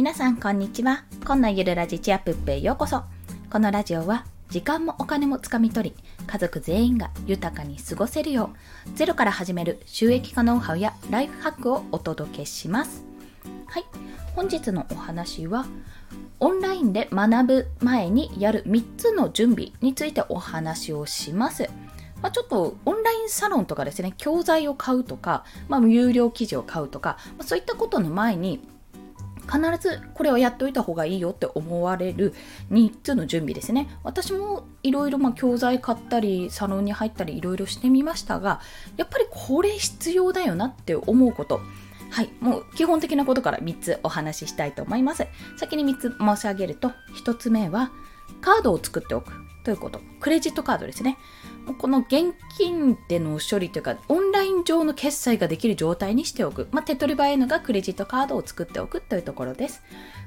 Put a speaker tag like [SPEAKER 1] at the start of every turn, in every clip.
[SPEAKER 1] 皆さんこんにちは。こんなゆるラジチアップッペへようこそ。このラジオは時間もお金もつかみ取り、家族全員が豊かに過ごせるよう、ゼロから始める収益化ノウハウやライフハックをお届けします。はい、本日のお話は、オンラインで学ぶ前にやる3つの準備についてお話をします。まあ、ちょっとオンラインサロンとかですね、教材を買うとか、まあ、有料記事を買うとか、まあ、そういったことの前に、必ずこれをやっておいた方がいいよって思われる3つの準備ですね。私もいろいろ教材買ったり、サロンに入ったりいろいろしてみましたが、やっぱりこれ必要だよなって思うこと。はい、もう基本的なことから3つお話ししたいと思います。先に3つ申し上げると、1つ目はカードを作っておくということ。クレジットカードですね。この現金での処理というか、オンライン上の決済ができる状態にしておく。まあ、手取り早いのがクレジットカードを作っておくというところです。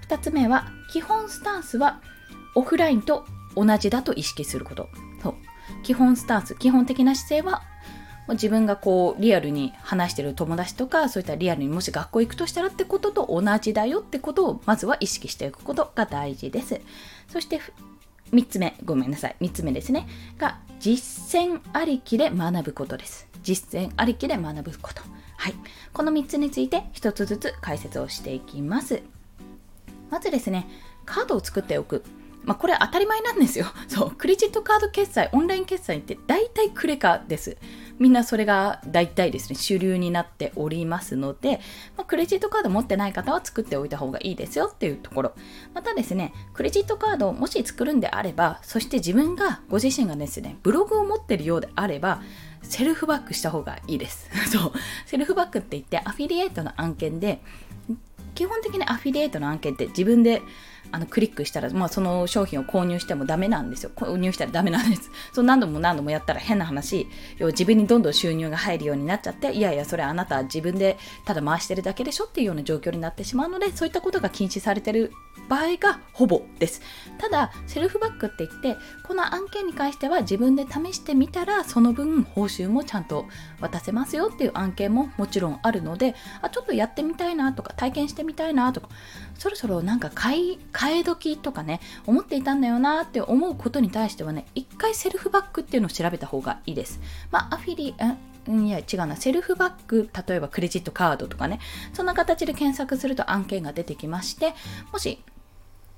[SPEAKER 1] 2つ目は、基本スタンスはオフラインと同じだと意識すること。そう基本スタンス、基本的な姿勢は自分がこうリアルに話してる友達とかそういったリアルにもし学校行くとしたらってことと同じだよってことをまずは意識していくことが大事ですそして3つ目ごめんなさい3つ目ですねが実践ありきで学ぶことです。実践ありきで学ぶこと。はい。この3つについて1つずつ解説をしていきます。まずですね、カードを作っておく。まあ、これ当たり前なんですよ。そう。クレジットカード決済、オンライン決済って大体クレカです。みんなそれが大体ですね、主流になっておりますので、まあ、クレジットカード持ってない方は作っておいた方がいいですよっていうところ。またですね、クレジットカードをもし作るんであれば、そして自分が、ご自身がですね、ブログを持ってるようであれば、セルフバックした方がいいです。そう。セルフバックって言って、アフィリエイトの案件で、基本的にアフィリエイトの案件って自分であのクリックしたら、まあ、その商品を購入してもダメなんですよ。購入したらダメなんです。そう何度も何度もやったら変な話、要自分にどんどん収入が入るようになっちゃって、いやいや、それあなた自分でただ回してるだけでしょっていうような状況になってしまうので、そういったことが禁止されてる場合がほぼです。ただ、セルフバックって言って、この案件に関しては自分で試してみたら、その分報酬もちゃんと渡せますよっていう案件ももちろんあるので、あ、ちょっとやってみたいなとか、体験してみたいなとか、そろそろなんか買い、替え時とかね、思っていたんだよなって思うことに対してはね、一回セルフバックっていうのを調べた方がいいです。まあ、アフィリ、いや違うな、セルフバック、例えばクレジットカードとかね、そんな形で検索すると案件が出てきまして、もし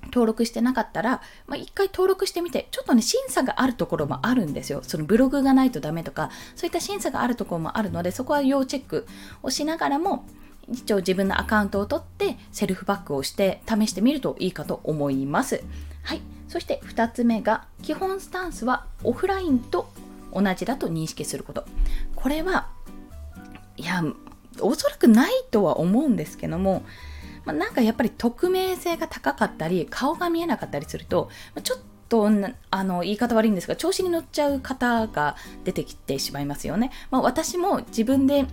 [SPEAKER 1] 登録してなかったら、まあ、一回登録してみて、ちょっとね、審査があるところもあるんですよ。そのブログがないとダメとか、そういった審査があるところもあるので、そこは要チェックをしながらも、一応自分のアカウントを取ってセルフバックをして試してみるといいかと思います。はい。そして2つ目が基本スタンスはオフラインと同じだと認識すること。これはいや、おそらくないとは思うんですけども、ま、なんかやっぱり匿名性が高かったり顔が見えなかったりするとちょっとあの言い方悪いんですが調子に乗っちゃう方が出てきてしまいますよね。まあ、私も自分で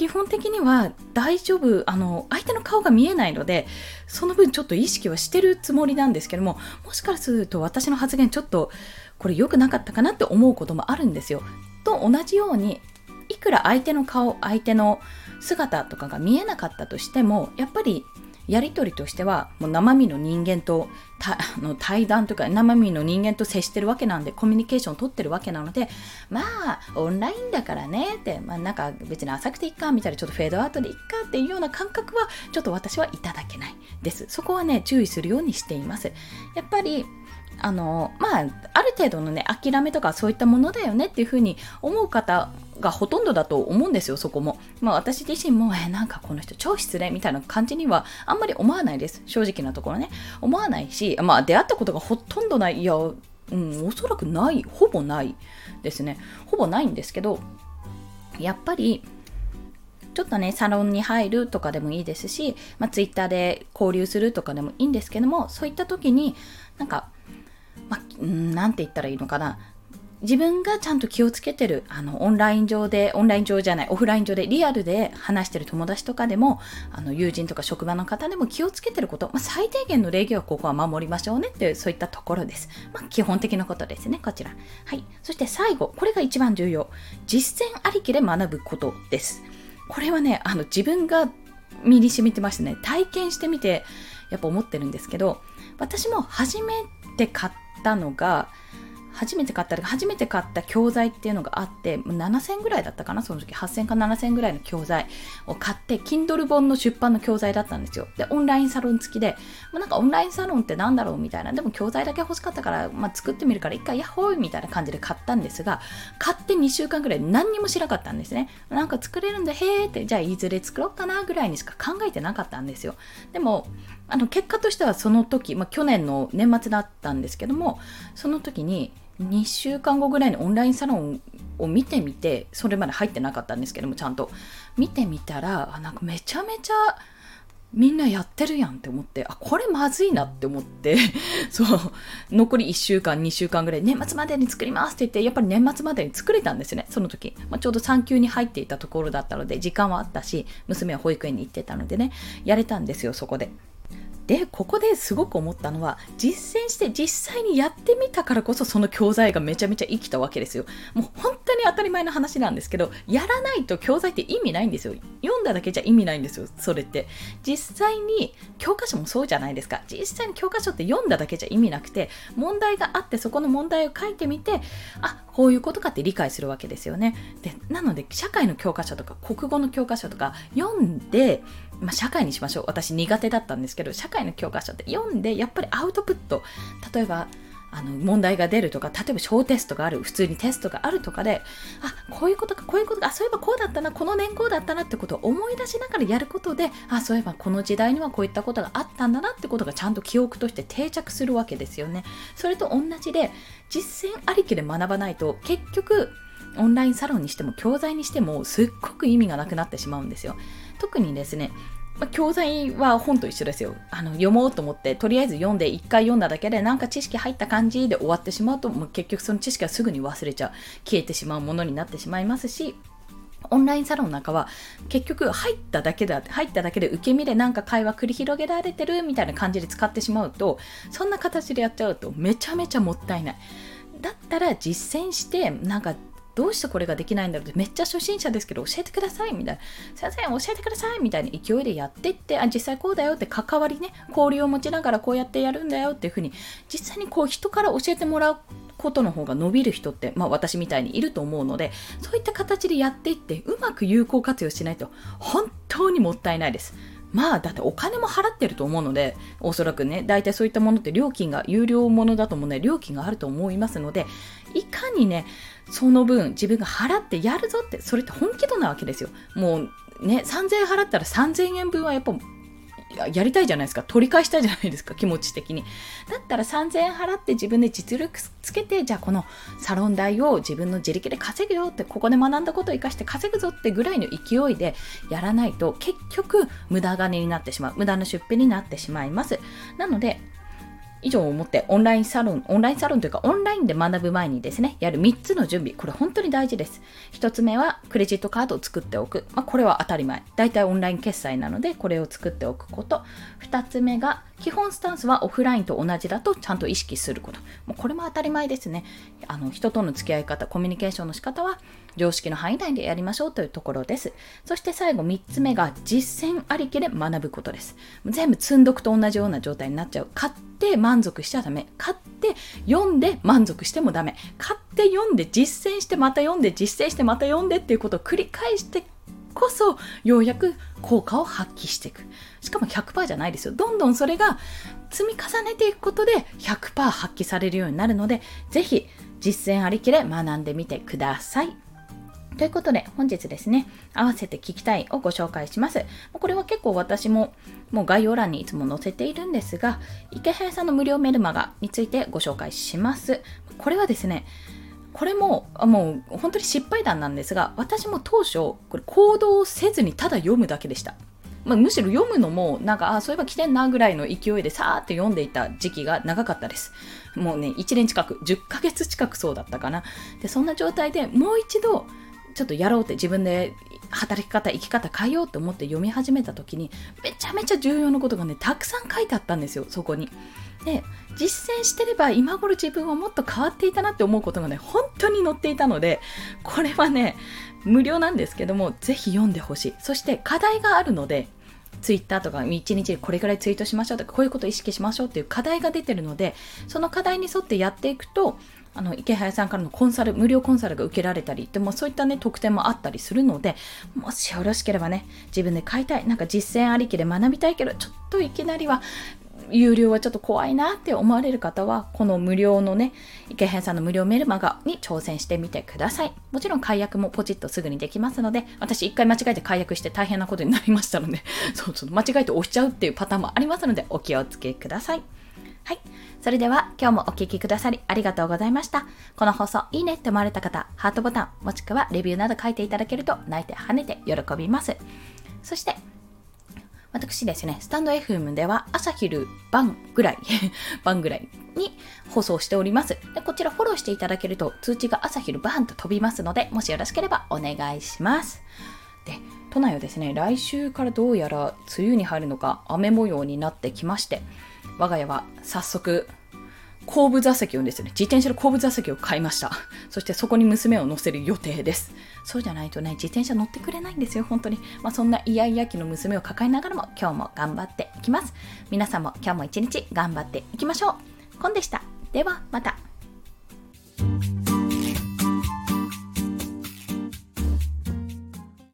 [SPEAKER 1] 基本的には大丈夫あの相手の顔が見えないのでその分ちょっと意識はしてるつもりなんですけどももしかすると私の発言ちょっとこれ良くなかったかなって思うこともあるんですよ。と同じようにいくら相手の顔相手の姿とかが見えなかったとしてもやっぱりやり取りとしてはもう生身の人間とた の対談とか生身の人間と接してるわけなんでコミュニケーションを取ってるわけなのでまあオンラインだからねって、まあ、なんか別に浅くていいかみたいなちょっとフェードアウトでいっかっていうような感覚はちょっと私はいただけないです。そこはね注意するようにしています。やっぱりあのまあある程度のね諦めとかそういったものだよねっていうふうに思う方がほとんどだと思うんですよ、そこも。まあ私自身も、えなんかこの人超失礼みたいな感じにはあんまり思わないです。正直なところね。思わないし、まあ出会ったことがほとんどない。いや、うん、おそらくない。ほぼないですね。ほぼないんですけど、やっぱり、ちょっとね、サロンに入るとかでもいいですし、まあ、ツイッターで交流するとかでもいいんですけども、そういった時に、なんか、まあ、なんて言ったらいいのかな。自分がちゃんと気をつけてる、あの、オンライン上で、オンライン上じゃない、オフライン上でリアルで話してる友達とかでも、あの、友人とか職場の方でも気をつけてること、まあ、最低限の礼儀はここは守りましょうねっていう、そういったところです。まあ、基本的なことですね、こちら。はい。そして最後、これが一番重要。実践ありきで学ぶことです。これはね、あの、自分が身に染みてましたね。体験してみて、やっぱ思ってるんですけど私も初めて買ったったのが初めて買った初めて買った教材っていうのがあって7000ぐらいだったかなその時。8000か7000ぐらいの教材を買って Kindle 本の出版の教材だったんですよ。でオンラインサロン付きで、まあ、なんかオンラインサロンってなんだろうみたいな。でも教材だけ欲しかったから、まあ、作ってみるから一回ヤッホーみたいな感じで買ったんですが買って2週間ぐらい何にもしなかったんですね。なんか作れるんだへーってじゃあいずれ作ろうかなぐらいにしか考えてなかったんですよ。でもあの結果としてはその時、まあ、去年の年末だったんですけどもその時に2週間後ぐらいにオンラインサロンを見てみてそれまで入ってなかったんですけどもちゃんと。見てみたらあなんかめちゃめちゃみんなやってるやんって思ってあこれまずいなって思って そう。残り1週間2週間ぐらい年末までに作りますって言ってやっぱり年末までに作れたんですねその時、まあ、ちょうど産休に入っていたところだったので時間はあったし娘は保育園に行ってたのでねやれたんですよそこで。でここですごく思ったのは実践して実際にやってみたからこそその教材がめちゃめちゃ生きたわけですよ。もう本当に当たり前の話なんですけどやらないと教材って意味ないんですよ。読んだだけじゃ意味ないんですよそれって。実際に教科書もそうじゃないですか。実際に教科書って読んだだけじゃ意味なくて問題があってそこの問題を書いてみてあこういうことかって理解するわけですよね。でなので社会の教科書とか国語の教科書とか読んでまあ、社会にしましょう。私苦手だったんですけど、社会の教科書って読んで、やっぱりアウトプット。例えば、あの問題が出るとか、例えば小テストがある、普通にテストがあるとかで、あ、こういうことか、こういうことか、あ、そういえばこうだったな、この年号だったなってことを思い出しながらやることで、あ、そういえばこの時代にはこういったことがあったんだなってことがちゃんと記憶として定着するわけですよね。それと同じで、実践ありきで学ばないと、結局、オンラインサロンにしても教材にしてもすっごく意味がなくなってしまうんですよ。特にですね、まあ、教材は本と一緒ですよ。あの読もうと思ってとりあえず読んで1回読んだだけでなんか知識入った感じで終わってしまうともう結局その知識はすぐに忘れちゃう。消えてしまうものになってしまいますしオンラインサロンなんかは結局入っただけだ入っただけで受け身でなんか会話繰り広げられてるみたいな感じで使ってしまうとそんな形でやっちゃうとめちゃめちゃもったいない。だったら実践してなんかどうしてこれができないんだろうってめっちゃ初心者ですけど教えてくださいみたいな先生教えてくださいみたいな勢いでやってってあ実際こうだよって関わりね交流を持ちながらこうやってやるんだよっていうふうに実際にこう人から教えてもらうことの方が伸びる人って、まあ、私みたいにいると思うのでそういった形でやっていってうまく有効活用しないと本当にもったいないです。まあ、だってお金も払ってると思うので、おそらくね、大体そういったものって料金が、有料ものだともね、料金があると思いますので、いかにね、その分自分が払ってやるぞって、それって本気度なわけですよ。もうね、3000円払ったら3000円分はやっぱやりたいじゃないですか。取り返したいじゃないですか、気持ち的に。だったら3000円払って自分で実力つけて、じゃあこのサロン代を自分の自力で稼ぐよって、ここで学んだことを生かして稼ぐぞってぐらいの勢いでやらないと、結局無駄金になってしまう。無駄な出費になってしまいます。なので、以上をもってオンラインサロン、オンラインサロンというかオンラインで学ぶ前にですね、やる3つの準備。これ本当に大事です。1つ目はクレジットカードを作っておく。まあ、これは当たり前。大体オンライン決済なので、これを作っておくこと。2つ目が基本スタンスはオフラインと同じだとちゃんと意識すること。もうこれも当たり前ですね。あの人との付き合い方、コミュニケーションの仕方は常識の範囲内でやりましょうというところです。そして最後3つ目が実践ありきで学ぶことです。全部積んどくと同じような状態になっちゃう。買って満足しちゃダメ。買って読んで満足してもダメ。買って読んで実践してまた読んで実践してまた読んでっていうことを繰り返してこそようやく効果を発揮していく。しかも100%じゃないですよ。どんどんそれが積み重ねていくことで100%発揮されるようになるので、ぜひ実践ありきで学んでみてください。ということで、本日ですね、合わせて聞きたいをご紹介します。これは結構私ももう概要欄にいつも載せているんですが、池早さんの無料メルマガについてご紹介します。これはですね、これももう本当に失敗談なんですが、私も当初、これ行動せずにただ読むだけでした。まあ、むしろ読むのも、なんか、あ、そういえば来てんなぐらいの勢いでさーって読んでいた時期が長かったです。もうね、1年近く、10ヶ月近くそうだったかな。で、そんな状態でもう一度、ちょっとやろうって自分で働き方生き方変えようと思って読み始めた時にめちゃめちゃ重要なことがねたくさん書いてあったんですよそこに。で実践してれば今頃自分はもっと変わっていたなって思うことがね本当に載っていたのでこれはね無料なんですけどもぜひ読んでほしい。そして課題があるのでツイッターとか1日これぐらいツイートしましょうとかこういうことを意識しましょうっていう課題が出てるのでその課題に沿ってやっていくとあの池早さんからのコンサル無料コンサルが受けられたりでもそういったね特典もあったりするのでもしよろしければね自分で買いたいなんか実践ありきで学びたいけどちょっといきなりは有料はちょっと怖いなって思われる方は、この無料のね、池辺さんの無料メルマガに挑戦してみてください。もちろん解約もポチッとすぐにできますので、私一回間違えて解約して大変なことになりましたので、そうそう、間違えて押しちゃうっていうパターンもありますので、お気をつけください。はい。それでは今日もお聴きくださりありがとうございました。この放送いいねって思われた方、ハートボタン、もしくはレビューなど書いていただけると泣いて跳ねて喜びます。そして、私ですね、スタンド FM では朝昼晩ぐらい、晩ぐらいに放送しております。でこちらフォローしていただけると通知が朝昼晩と飛びますので、もしよろしければお願いします。で、都内はですね、来週からどうやら梅雨に入るのか雨模様になってきまして、我が家は早速後部座席をですね、自転車の後部座席を買いました。そしてそこに娘を乗せる予定です。そうじゃないとね、自転車乗ってくれないんですよ、本当に。まあ、そんなイヤイヤ期の娘を抱えながらも今日も頑張っていきます。皆さんも今日も一日頑張っていきましょう。コンでした。ではまた。